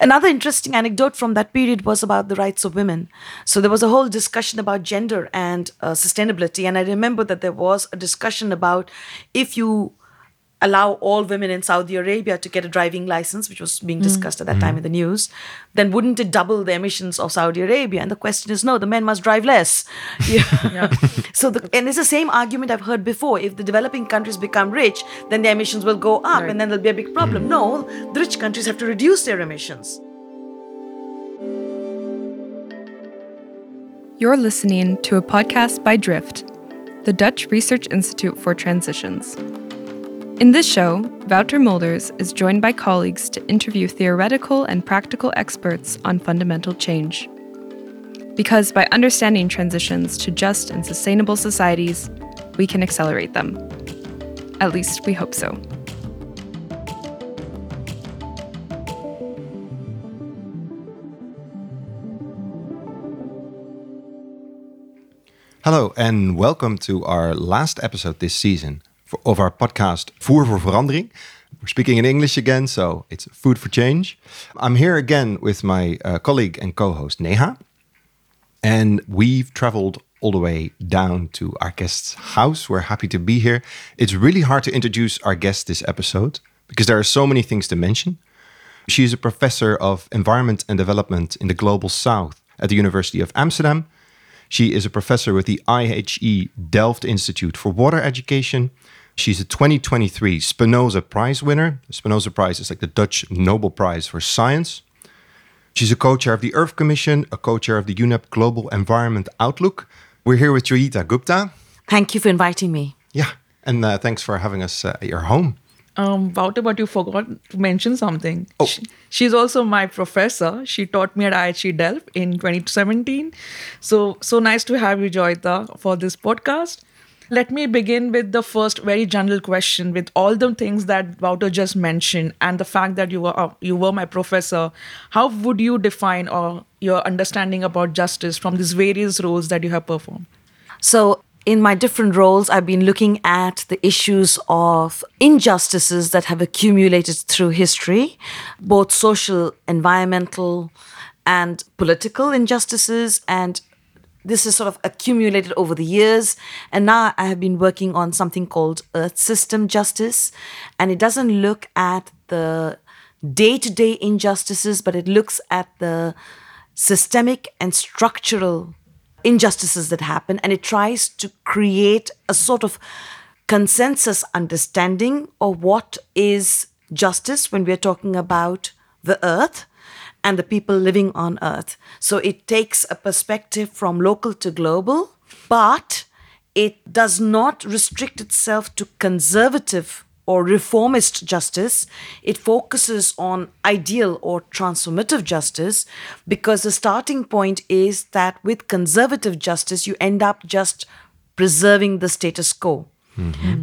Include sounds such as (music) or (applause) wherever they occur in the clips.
another interesting anecdote from that period was about the rights of women. So there was a whole discussion about gender and uh, sustainability. And I remember that there was a discussion about if you allow all women in Saudi Arabia to get a driving license, which was being mm. discussed at that time in the news, then wouldn't it double the emissions of Saudi Arabia? And the question is no, the men must drive less. (laughs) Yeah. yeah. (laughs) so, the, and it's the same argument I've heard before. If the developing countries become rich, then the emissions will go up and then there'll be a big problem. Mm. No, the rich countries have to reduce their emissions. You're listening to a podcast by Drift, the Dutch Research Institute for Transitions. In this show, Wouter Mulders is joined by colleagues to interview theoretical and practical experts on fundamental change. Because by understanding transitions to just and sustainable societies, we can accelerate them. At least we hope so. Hello, and welcome to our last episode this season of our podcast Voer voor Verandering. We're speaking in English again, so it's food for change. I'm here again with my uh, colleague and co host Neha, and we've traveled all the way down to our guest's house. We're happy to be here. It's really hard to introduce our guest this episode because there are so many things to mention. She's a professor of environment and development in the global south at the University of Amsterdam. She is a professor with the IHE Delft Institute for Water Education. She's a 2023 Spinoza Prize winner. The Spinoza Prize is like the Dutch Nobel Prize for Science. She's a co chair of the Earth Commission, a co chair of the UNEP Global Environment Outlook. We're here with Joyeeta Gupta. Thank you for inviting me. Yeah, and uh, thanks for having us uh, at your home. Um, Wouter, but you forgot to mention something. Oh. She- she's also my professor. She taught me at IHE Delft in 2017. So, so nice to have you, Joyeeta, for this podcast. Let me begin with the first very general question. With all the things that Wouter just mentioned, and the fact that you were uh, you were my professor, how would you define or your understanding about justice from these various roles that you have performed? So, in my different roles, I've been looking at the issues of injustices that have accumulated through history, both social, environmental, and political injustices. And this is sort of accumulated over the years. And now I have been working on something called Earth System Justice. And it doesn't look at the day to day injustices, but it looks at the systemic and structural injustices that happen and it tries to create a sort of consensus understanding of what is justice when we're talking about the earth and the people living on earth. So it takes a perspective from local to global, but it does not restrict itself to conservative or reformist justice. It focuses on ideal or transformative justice because the starting point is that with conservative justice, you end up just preserving the status quo.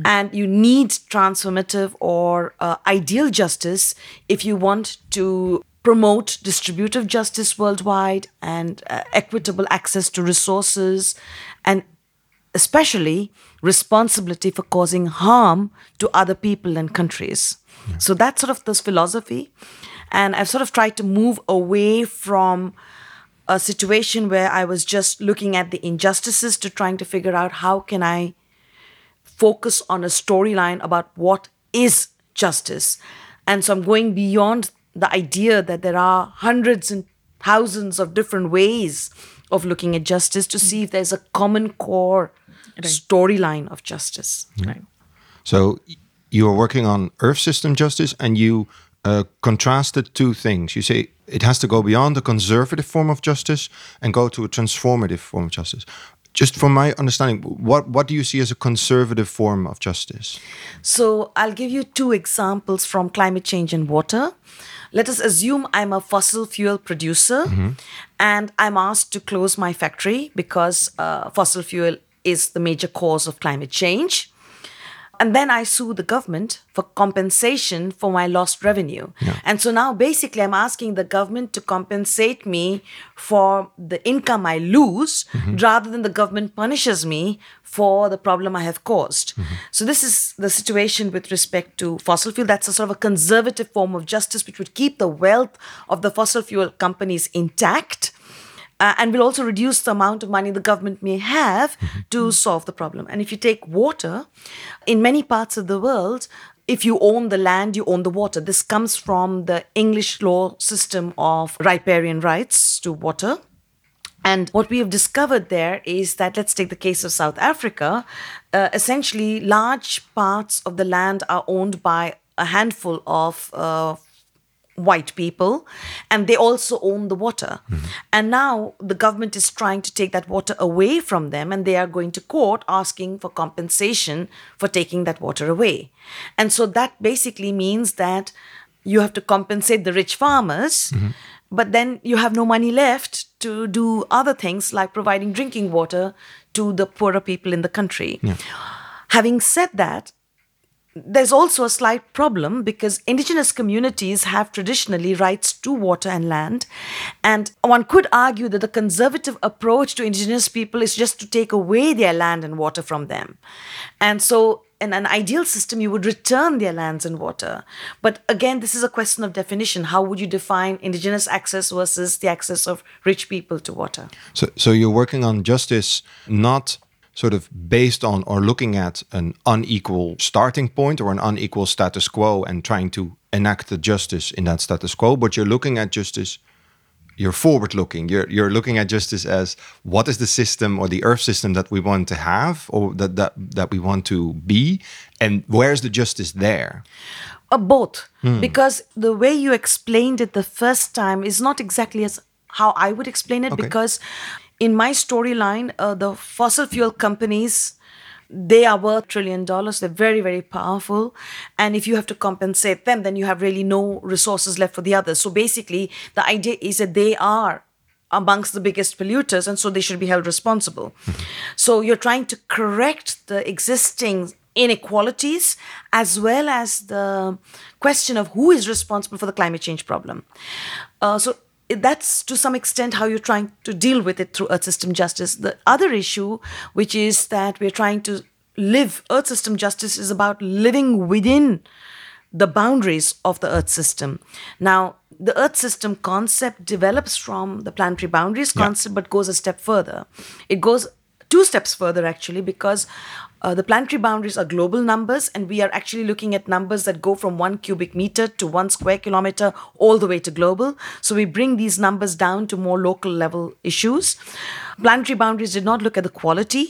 And you need transformative or uh, ideal justice if you want to promote distributive justice worldwide and uh, equitable access to resources and especially responsibility for causing harm to other people and countries. So that's sort of this philosophy. And I've sort of tried to move away from a situation where I was just looking at the injustices to trying to figure out how can I focus on a storyline about what is justice. And so I'm going beyond the idea that there are hundreds and thousands of different ways of looking at justice to see if there's a common core storyline of justice. Right. So you are working on Earth system justice, and you uh, contrasted two things. You say it has to go beyond the conservative form of justice and go to a transformative form of justice. Just from my understanding, what what do you see as a conservative form of justice? So I'll give you two examples from climate change and water. Let us assume I'm a fossil fuel producer and I'm asked to close my factory because uh, fossil fuel is the major cause of climate change. And then I sue the government for compensation for my lost revenue. And so now basically I'm asking the government to compensate me for the income I lose mm-hmm. rather than the government punishes me for the problem I have caused. Mm-hmm. So this is the situation with respect to fossil fuel. That's a sort of a conservative form of justice which would keep the wealth of the fossil fuel companies intact uh, and will also reduce the amount of money the government may have to solve the problem. And if you take water, in many parts of the world, if you own the land, you own the water. This comes from the English law system of riparian rights to water. And what we have discovered there is that, let's take the case of South Africa, uh, essentially, large parts of the land are owned by a handful of uh, white people and they also own the water. Mm-hmm. And now the government is trying to take that water away from them and they are going to court asking for compensation for taking that water away. And so that basically means that you have to compensate the rich farmers mm-hmm. but then you have no money left to do other things like providing drinking water to the poorer people in the country. Having said that there's also a slight problem because indigenous communities have traditionally rights to water and land. And one could argue that the conservative approach to indigenous people is just to take away their land and water from them. And so, in an ideal system, you would return their lands and water. But again, this is a question of definition. How would you define indigenous access versus the access of rich people to water? So, so you're working on justice not sort of based on or looking at an unequal starting point or an unequal status quo and trying to enact the justice in that status quo, but you're looking at justice. You're forward looking. You're you're looking at justice as what is the system or the earth system that we want to have or that that, that we want to be, and where's the justice there? Uh, both, because the way you explained it the first time is not exactly as how I would explain it. Okay. Because in my storyline, uh, the fossil fuel companies they are worth trillion dollars. They're very, very powerful. And if you have to compensate them, then you have really no resources left for the others. So basically, the idea is that they are amongst the biggest polluters, and so they should be held responsible. so you're trying to correct the existing inequalities as well as the question of who is responsible for the climate change problem. Uh, so that's to some extent how you're trying to deal with it through earth system justice. The other issue, which is that we're trying to live earth system justice, is about living within the boundaries of the earth system. Now, the earth system concept develops from the planetary boundaries concept, but goes a step further. It goes two steps further, actually, because uh, the planetary boundaries are global numbers, and we are actually looking at numbers that go from one cubic meter to one square kilometer all the way to global. So we bring these numbers down to more local level issues. Planetary boundaries did not look at the quality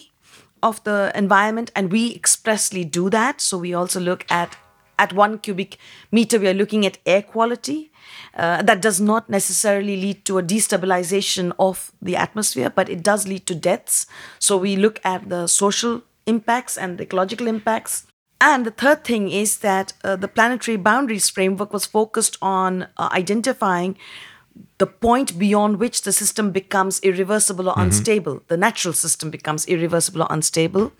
of the environment, and we expressly do that. So we also look at at one cubic meter, we are looking at air quality. Uh, that does not necessarily lead to a destabilization of the atmosphere, but it does lead to deaths. So we look at the social impacts and the ecological impacts. And the third thing is that uh, the planetary boundaries framework was focused on uh, identifying the point beyond which the system becomes irreversible or unstable. The natural system becomes irreversible or unstable.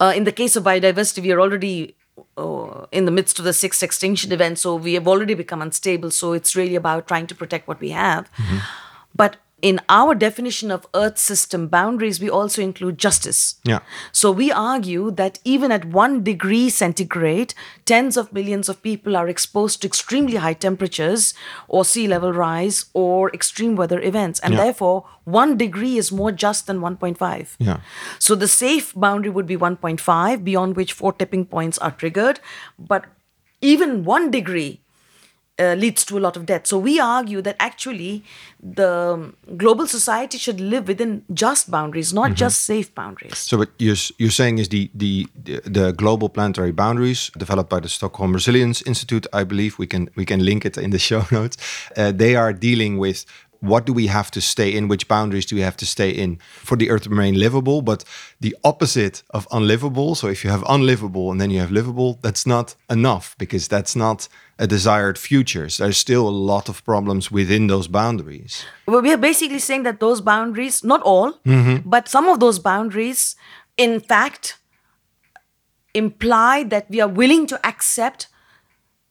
Uh, in the case of biodiversity, we are already uh, in the midst of the sixth extinction event, so we have already become unstable. So it's really about trying to protect what we have. But in our definition of Earth system boundaries, we also include justice. Yeah. So we argue that even at one degree centigrade, tens of millions of people are exposed to extremely high temperatures or sea level rise or extreme weather events. And Yeah. therefore, one degree is more just than 1.5. Yeah. So the safe boundary would be 1.5, beyond which four tipping points are triggered. But even one degree uh, leads to a lot of death. So we argue that actually the global society should live within just boundaries, not just safe boundaries. So what you're, you're saying is the, the the the global planetary boundaries developed by the Stockholm Resilience Institute, I believe we can we can link it in the (laughs) show notes. Uh, they are dealing with what do we have to stay in, which boundaries do we have to stay in for the Earth to remain livable. But the opposite of unlivable. So if you have unlivable and then you have livable, that's not enough because that's not a desired future. So there's still a lot of problems within those boundaries. Well, we are basically saying that those boundaries, not all, mm-hmm. but some of those boundaries, in fact, imply that we are willing to accept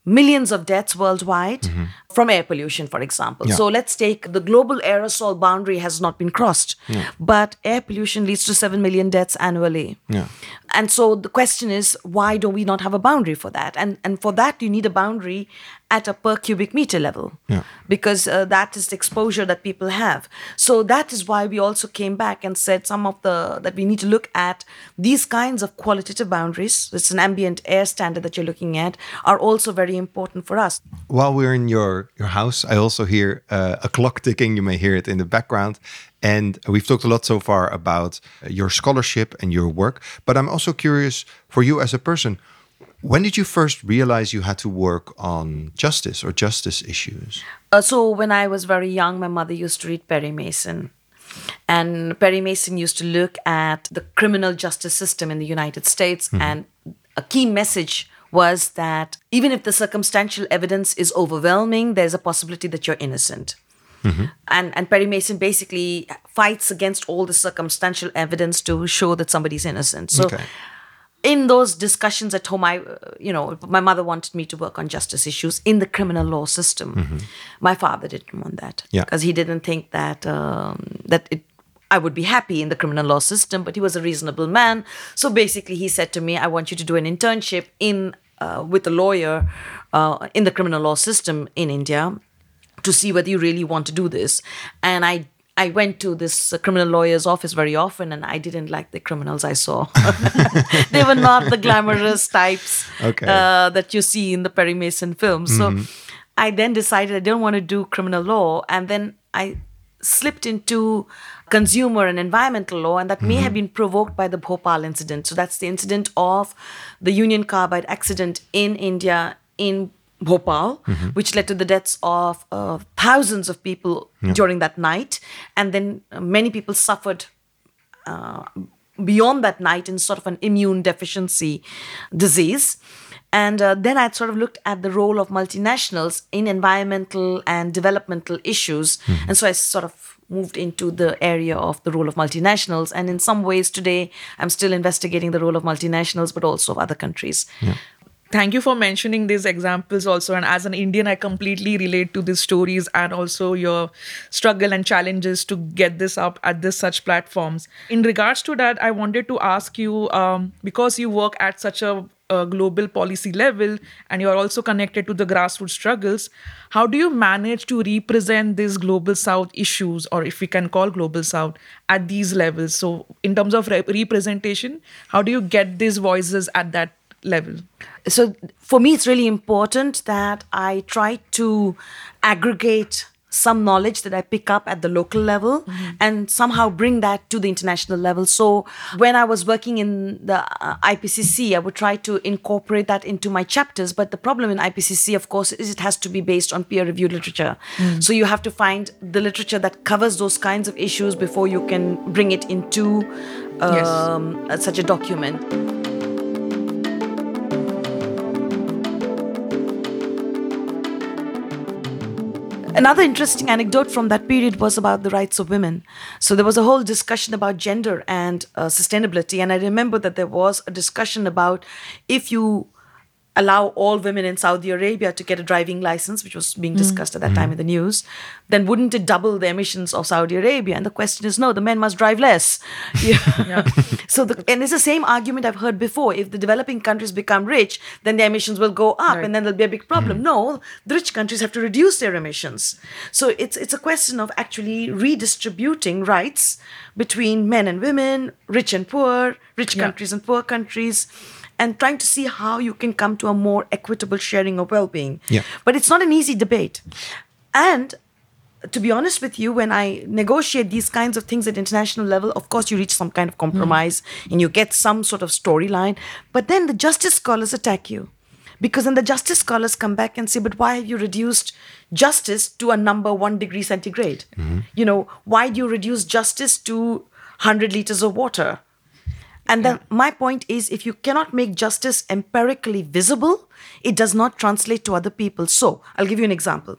millions of deaths worldwide mm-hmm. From air pollution, for example. Yeah. So let's take the global aerosol boundary has not been crossed, yeah. but air pollution leads to 7 million deaths annually. Yeah. And so the question is, why do we not have a boundary for that? And and for that, you need a boundary at a per cubic meter level, Yeah. because uh, that is the exposure that people have. So that is why we also came back and said some of the that we need to look at these kinds of qualitative boundaries. It's an ambient air standard that you're looking at are also very important for us. While we're in your your house, I also hear uh, a clock ticking. You may hear it in the background. And we've talked a lot so far about your scholarship and your work. But I'm also curious for you as a person. When did you first realize you had to work on justice or justice issues? Uh, so when I was very young, my mother used to read Perry Mason. And Perry Mason used to look at the criminal justice system in the United States. And a key message was that even if the circumstantial evidence is overwhelming, there's a possibility that you're innocent. And, and Perry Mason basically fights against all the circumstantial evidence to show that somebody's innocent. So Okay. in those discussions at home, I, uh, you know, my mother wanted me to work on justice issues in the criminal law system. My father didn't want that Yeah. because he didn't think that um, that it. I would be happy in the criminal law system, but he was a reasonable man. So basically, he said to me, "I want you to do an internship in uh, with a lawyer uh, in the criminal law system in India to see whether you really want to do this." And I I went to this uh, criminal lawyer's office very often, and I didn't like the criminals I saw. (laughs) they were not the glamorous types Okay. uh, that you see in the Perry Mason films. So I then decided I didn't want to do criminal law, and then I slipped into consumer and environmental law, and that may have been provoked by the Bhopal incident. So that's the incident of the Union Carbide accident in India in Bhopal, which led to the deaths of uh, thousands of people during that night, and then uh, many people suffered beyond that night in sort of an immune deficiency disease. And uh, then I sort of looked at the role of multinationals in environmental and developmental issues. And so I sort of moved into the area of the role of multinationals. And in some ways, today, I'm still investigating the role of multinationals, but also of other countries. Thank you for mentioning these examples also. And as an Indian, I completely relate to these stories and also your struggle and challenges to get this up at this such platforms. In regards to that, I wanted to ask you um, because you work at such a, a global policy level and you're also connected to the grassroots struggles, how do you manage to represent these global south issues, or if we can call global south, at these levels? So, in terms of re- representation, how do you get these voices at that level? so for me it's really important that i try to aggregate some knowledge that i pick up at the local level and somehow bring that to the international level. So when i was working in the uh, ipcc i would try to incorporate that into my chapters. But the problem in ipcc of course is it has to be based on peer reviewed literature. So you have to find the literature that covers those kinds of issues before you can bring it into um, uh, such a document Another interesting anecdote from that period was about the rights of women. So there was a whole discussion about gender and uh, sustainability. And I remember that there was a discussion about if you allow all women in Saudi Arabia to get a driving license, which was being hmm. discussed at that time in the news, then wouldn't it double the emissions of Saudi Arabia? And the question is no, the men must drive less. (laughs) Yeah. yeah. so, the, and it's the same argument I've heard before. If the developing countries become rich, then their emissions will go up, Right. and then there'll be a big problem. Hmm. No, the rich countries have to reduce their emissions. So it's it's a question of actually redistributing rights between men and women, rich and poor, rich Yeah. countries and poor countries. And trying to see how you can come to a more equitable sharing of well being. Yeah. But it's not an easy debate. And to be honest with you, when I negotiate these kinds of things at international level, of course you reach some kind of hmm. compromise and you get some sort of storyline. But then the justice scholars attack you. Because then the justice scholars come back and say, but why have you reduced justice to a number one degree centigrade? Mm-hmm. You know, why do you reduce justice to 100 liters of water? And then my point is if you cannot make justice empirically visible, it does not translate to other people. So I'll give you an example.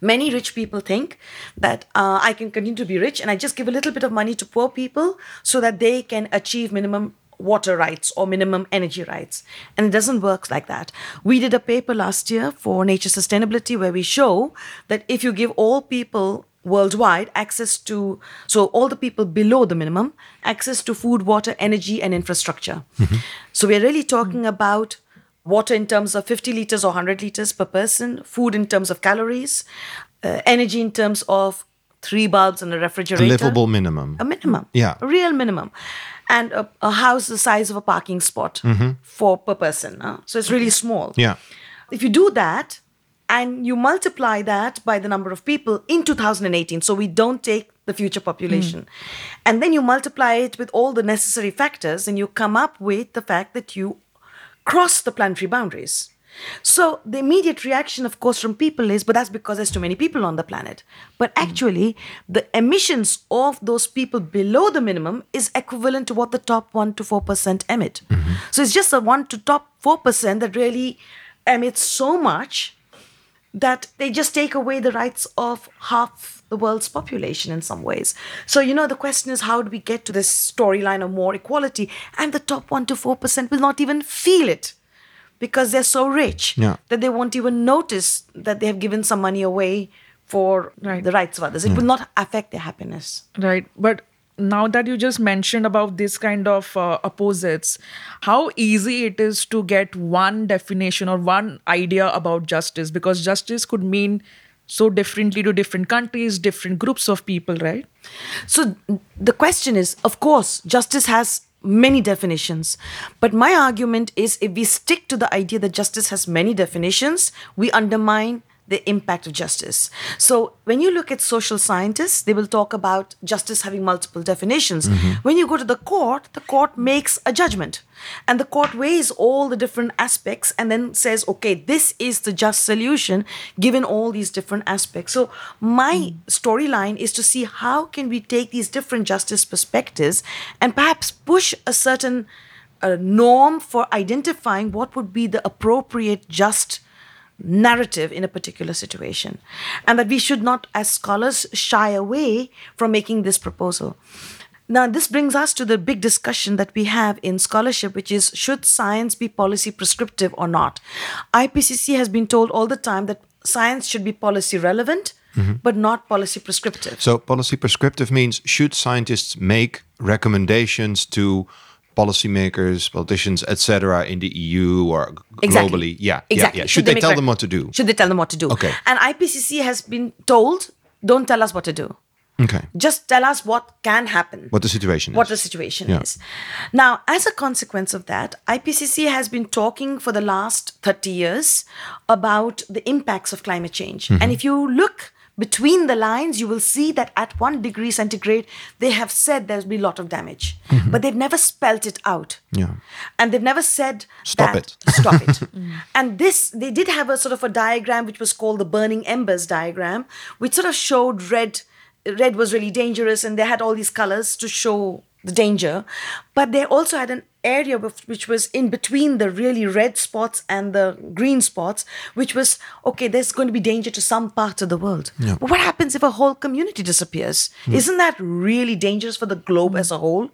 Many rich people think that uh, I can continue to be rich and I just give a little bit of money to poor people so that they can achieve minimum water rights or minimum energy rights. And it doesn't work like that. We did a paper last year for Nature Sustainability where we show that if you give all people worldwide access to so all the people below the minimum access to food water energy and infrastructure so we're really talking about water in terms of 50 liters or 100 liters per person food in terms of calories uh, energy in terms of three bulbs and a A refrigerator livable minimum. a minimum Yeah. a real minimum and a, a house the size of a parking spot for per person huh? so it's really small Yeah. if you do that and you multiply that by the number of people in 2018, so we don't take the future population, hmm. and then you multiply it with all the necessary factors, and you come up with the fact that you cross the planetary boundaries. So the immediate reaction, of course, from people is, but that's because there's too many people on the planet. But hmm. actually, the emissions of those people below the minimum is equivalent to what the top one to four percent emit. Mm-hmm. So it's just the one to top four percent that really emits so much that they just take away the rights of half the world's population in some ways. So, you know, the question is how do we get to this storyline of more equality? And the top 1% to 4% will not even feel it because they're so rich Yeah. that they won't even notice that they have given some money away for Right. the rights of others. It will not affect their happiness. Right. But now that you just mentioned about this kind of uh, opposites, how easy it is to get one definition or one idea about justice because justice could mean so differently to different countries, different groups of people, right? So the question is, of course, justice has many definitions. But my argument is if we stick to the idea that justice has many definitions, we undermine the impact of justice. So when you look at social scientists, they will talk about justice having multiple definitions. When you go to the court, the court makes a judgment. And the court weighs all the different aspects and then says, okay, this is the just solution given all these different aspects. So my storyline is to see how can we take these different justice perspectives and perhaps push a certain uh, norm for identifying what would be the appropriate just narrative in a particular situation. And that we should not as scholars shy away from making this proposal. Now this brings us to the big discussion that we have in scholarship which is should science be policy prescriptive or not? Ipcc has been told all the time that science should be policy relevant mm-hmm. but not policy prescriptive. So policy prescriptive means should scientists make recommendations to policymakers, politicians, etc., in the EU or Exactly. globally? Yeah, exactly. yeah, yeah. Should, they, make tell them what to do? Should they tell them what to do? Okay. And IPCC has been told, don't tell us what to do. Okay. Just tell us what can happen. What the situation what is. the situation Yeah. is. Now, as a consequence of that, IPCC has been talking for the last 30 years about the impacts of climate change. Mm-hmm. And if you look between the lines, you will see that at one degree centigrade, they have said there's been a lot of damage, but they've never spelt it out. Mm-hmm. Yeah. And they've never said Stop that- it. (laughs) Stop it. (laughs) and this, they did have a sort of a diagram which was called the burning embers diagram, which sort of showed red. Red was really dangerous, and they had all these colors to show the danger. But they also had an area which was in between the really red spots and the green spots, which was okay, there's going to be danger to some parts of the world. But what happens if a whole community disappears? Isn't that really dangerous for the globe as a whole?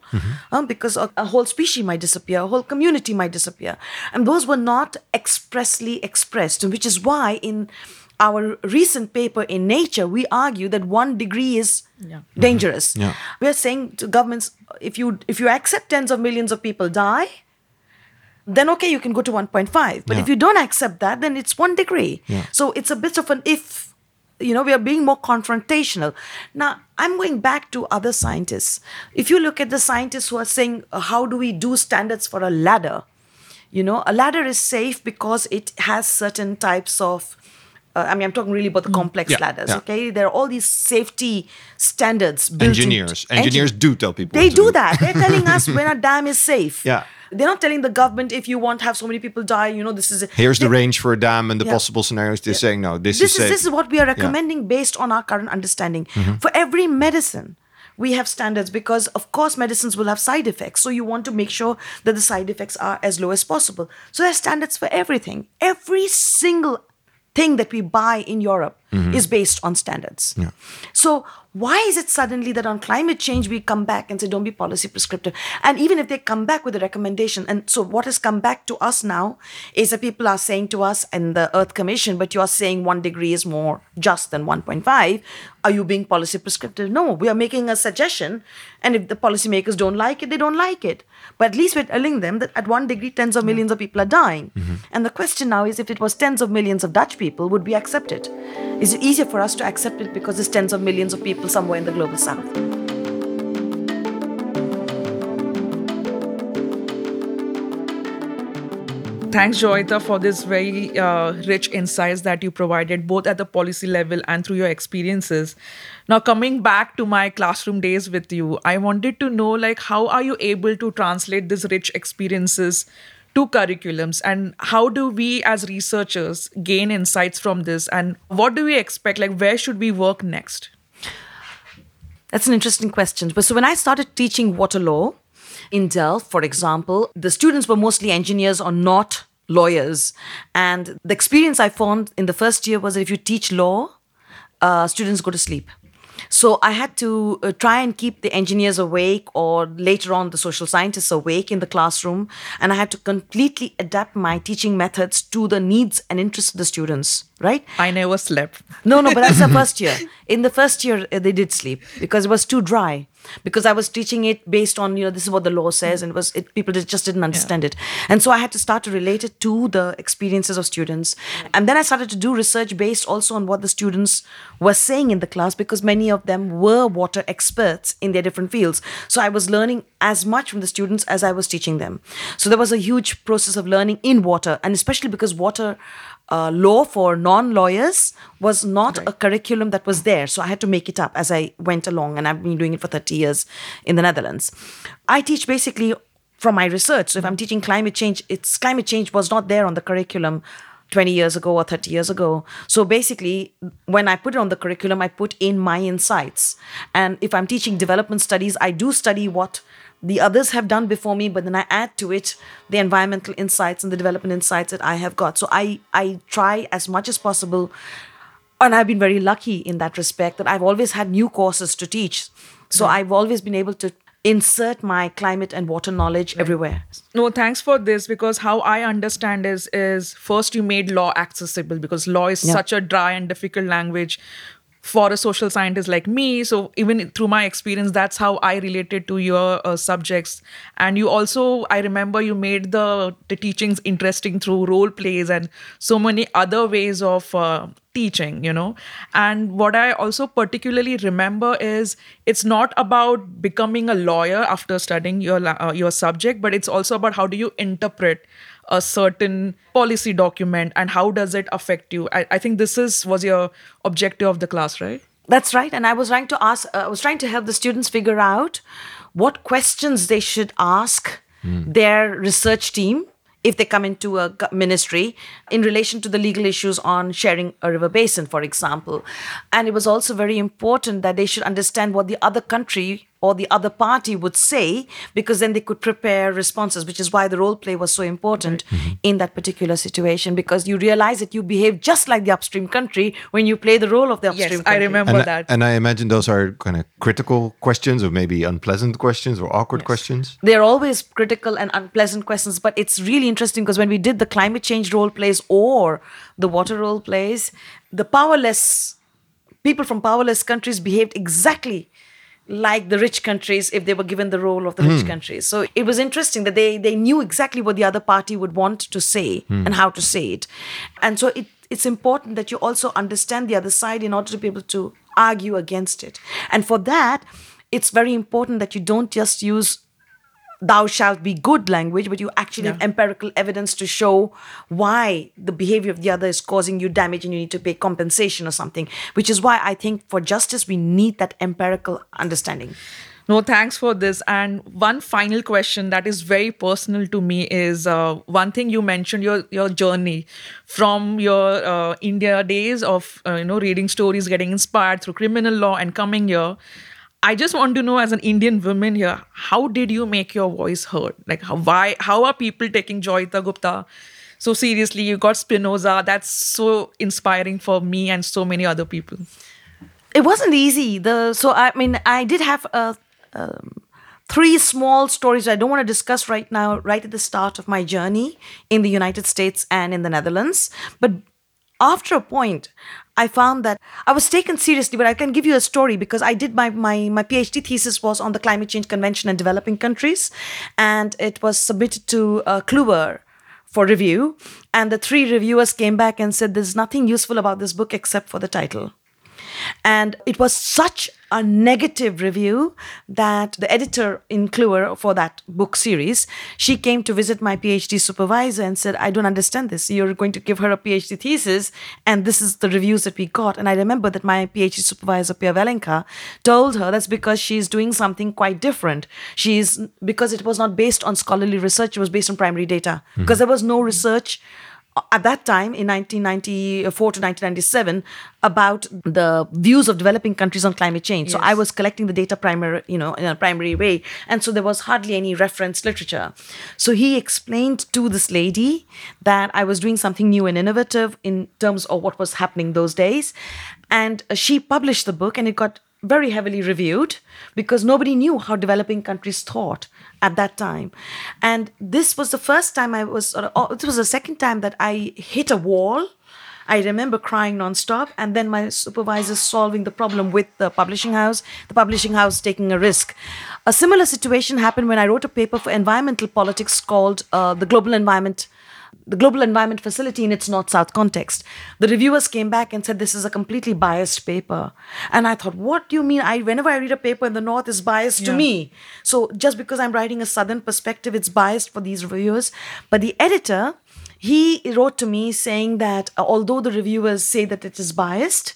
Um, because a, a whole species might disappear, a whole community might disappear. And those were not expressly expressed, which is why in our recent paper in Nature, we argue that one degree is dangerous. Yeah. We are saying to governments, if you if you accept tens of millions of people die, then okay, you can go to 1.5. But Yeah. if you don't accept that, then it's one degree. Yeah. So it's a bit of an if, you know, we are being more confrontational. Now, I'm going back to other scientists. If you look at the scientists who are saying, uh, how do we do standards for a ladder? You know, a ladder is safe because it has certain types of. Uh, I mean, I'm talking really about the complex Yeah, ladders. yeah. Okay, there are all these safety standards. into- Engineers. Engineers do tell people They to do do. that. They're telling us when a dam is safe. (laughs) Yeah. They're not telling the government if you won't have so many people die. You know, this is. Here's the range for a dam and the Yeah. possible scenarios. They're saying, no, this, This is is this is what we are recommending based on our current understanding. Mm-hmm. For every medicine, we have standards because, of course, medicines will have side effects. So you want to make sure that the side effects are as low as possible. So there's standards for everything. Every single thing that we buy in Europe Mm-hmm. is based on standards. Yeah. So why is it suddenly that on climate change we come back and say don't be policy prescriptive? And even if they come back with a recommendation, and so what has come back to us now is that people are saying to us in the Earth Commission, but you are saying one degree is more just than 1.5. Are you being policy prescriptive? No, we are making a suggestion, and if the policymakers don't like it, they don't like it. But at least we're telling them that at one degree, tens of millions of people are dying. Mm-hmm. And the question now is if it was tens of millions of Dutch people, would we accept it? Is it easier for us to accept it because there's tens of millions of people somewhere in the global south? Thanks, Joyeeta, for this very uh, rich insights that you provided, both at the policy level and through your experiences. Now, coming back to my classroom days with you, I wanted to know, like, how are you able to translate these rich experiences to curriculums, and how do we as researchers gain insights from this, and what do we expect? Like, where should we work next? That's an interesting question. But so when I started teaching water law in Delft, for example, the students were mostly engineers or not lawyers. And the experience I found in the first year was that if you teach law, uh, students go to sleep. So I had to uh, try and keep the engineers awake or later on the social scientists awake in the classroom. And I had to completely adapt my teaching methods to the needs and interests of the students, right? I never slept. No, no, but that's the (laughs) first year. In the first year, uh, they did sleep because it was too dry. Because I was teaching it based on you know this is what the law says, and it was it, people just didn't understand it, and so I had to start to relate it to the experiences of students, and then I started to do research based also on what the students were saying in the class because many of them were water experts in their different fields. So I was learning as much from the students as I was teaching them. So there was a huge process of learning in water, and especially because water uh, law for non lawyers was not a curriculum that was there. So I had to make it up as I went along, and I've been doing it for 30 years in the Netherlands. I teach basically from my research. So if I'm teaching climate change, it's climate change was not there on the curriculum 20 years ago or 30 years ago. So basically, when I put it on the curriculum, I put in my insights. And if I'm teaching development studies, I do study what the others have done before me, but then I add to it the environmental insights and the development insights that I have got. So I, I try as much as possible. And I've been very lucky in that respect that I've always had new courses to teach. So I've always been able to insert my climate and water knowledge everywhere. No, thanks for this because how I understand is is first you made law accessible because law is Yeah. such a dry and difficult language for a social scientist like me. So even through my experience, that's how I related to your uh, subjects. And you also, I remember you made the the teachings interesting through role plays and so many other ways of. Uh, teaching you know and what i also particularly remember is it's not about becoming a lawyer after studying your uh, your subject but it's also about how do you interpret a certain policy document and how does it affect you i, I think this is was your objective of the class right That's right. And I was trying to ask, uh, I was trying to help the students figure out what questions they should ask their research team if they come into a ministry in relation to the legal issues on sharing a river basin, for example. And it was also very important that they should understand what the other country or the other party would say because then they could prepare responses which is why the role play was so important mm-hmm. in that particular situation because you realize that you behave just like the upstream country when you play the role of the upstream yes i remember and, I- that. and I imagine those are kind of critical questions or maybe unpleasant questions or awkward questions. they're always critical and unpleasant questions but it's really interesting because when we did the climate change role plays or the water role plays the powerless people from powerless countries behaved exactly like the rich countries if they were given the role of the rich hmm. countries. So it was interesting that they they knew exactly what the other party would want to say hmm. and how to say it. And so it it's important that you also understand the other side in order to be able to argue against it. And for that it's very important that you don't just use thou shalt be good language, but you actually have empirical evidence to show why the behavior of the other is causing you damage and you need to pay compensation or something. Which is why I think for justice, we need that empirical understanding. No, thanks for this. And one final question that is very personal to me is uh, one thing you mentioned your your journey from your uh, India days of uh, you know reading stories, getting inspired through criminal law, and coming here. I just want to know, as an Indian woman here, how did you make your voice heard? Like, how, why? How are people taking Joyeeta Gupta so seriously. You got Spinoza. That's so inspiring for me and so many other people. It wasn't easy. The so I mean I did have a. Um, three small stories I don't want to discuss right now, right at the start of my journey in the United States and in the Netherlands. But after a point, I found that I was taken seriously, but I can give you a story because I did my, my, my PhD thesis was on the Climate Change Convention in developing countries, and it was submitted to uh, Kluwer for review. And the three reviewers came back and said, There's nothing useful about this book except for the title. And it was such a negative review that the editor in Kluwer for that book series, she came to visit my PhD supervisor and said, I don't understand this. You're going to give her a PhD thesis, and this is the reviews that we got. And I remember that my PhD supervisor, Pier Vellinga, told her that's because she's doing something quite different. She's because it was not based on scholarly research, it was based on primary data. Mm-hmm. Because there was no research at that time in 1994 to 1997 about the views of developing countries on climate change yes. so i was collecting the data primary you know in a primary way and so there was hardly any reference literature so he explained to this lady that i was doing something new and innovative in terms of what was happening those days and she published the book and it got very heavily reviewed because nobody knew how developing countries thought at that time. And this was the first time I was, or it was the second time that I hit a wall. I remember crying nonstop, and then my supervisor solving the problem with the publishing house, the publishing house taking a risk. A similar situation happened when I wrote a paper for environmental politics called uh, The Global Environment the Global Environment Facility in its North South context. The reviewers came back and said this is a completely biased paper. And I thought, what do you mean? I whenever I read a paper in the North is biased yeah. to me. So just because I'm writing a Southern perspective, it's biased for these reviewers. But the editor, he wrote to me saying that uh, although the reviewers say that it is biased,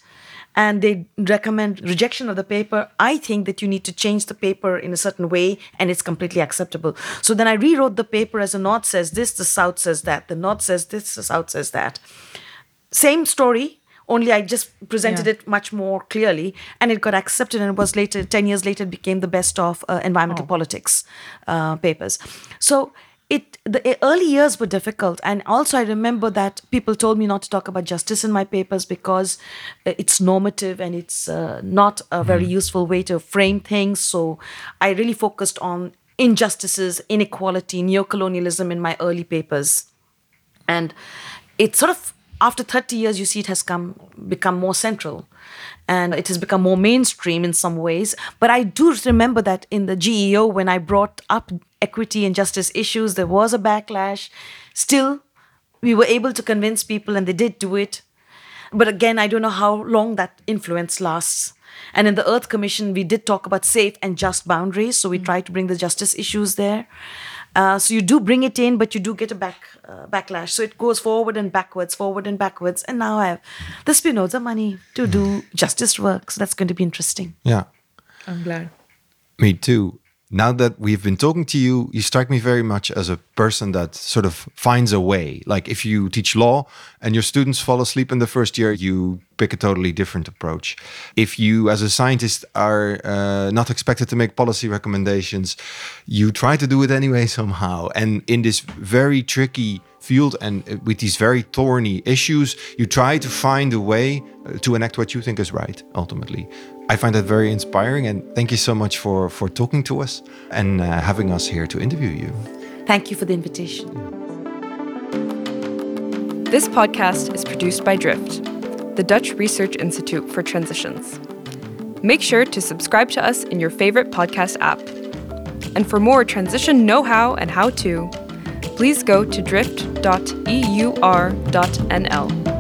and they recommend rejection of the paper, I think that you need to change the paper in a certain way and it's completely acceptable. So then I rewrote the paper as the North says this, the South says that, the North says this, the South says that. Same story, only I just presented yeah. it much more clearly, and it got accepted. And it was later, ten years later, it became the best of uh, environmental oh. politics uh, papers. So it the early years were difficult. And also i remember that people told me not to talk about justice in my papers because uh, it's normative and it's uh, not a very mm-hmm. useful way to frame things. So i really focused on injustices inequality neocolonialism in my early papers. And it sort of after 30 years you see it has come become more central and it has become more mainstream in some ways. But I do remember that in the GEO, when I brought up equity and justice issues, there was a backlash. Still, we were able to convince people, and they did do it. But again, I don't know how long that influence lasts. And in the Earth Commission, we did talk about safe and just boundaries. So we mm-hmm. tried to bring the justice issues there. Uh, so you do bring it in, but you do get a back uh, backlash. So it goes forward and backwards, forward and backwards. And now I have the Spinoza money to do justice work. So that's going to be interesting. Yeah. I'm glad. Me too now that we've been talking to you, you strike me very much as a person that sort of finds a way. Like if you teach law and your students fall asleep in the first year, you pick a totally different approach. If you, as a scientist, are uh, not expected to make policy recommendations, you try to do it anyway somehow. And in this very tricky field and uh, with these very thorny issues, you try to find a way uh, to enact what you think is right ultimately. I find that very inspiring, and thank you so much for for talking to us and uh, having us here to interview you. Thank you for the invitation. This podcast is produced by Drift, the Dutch Research Institute for Transitions. Make sure to subscribe to us in your favorite podcast app. And for more transition know how and how to, please go to drift.eur.nl.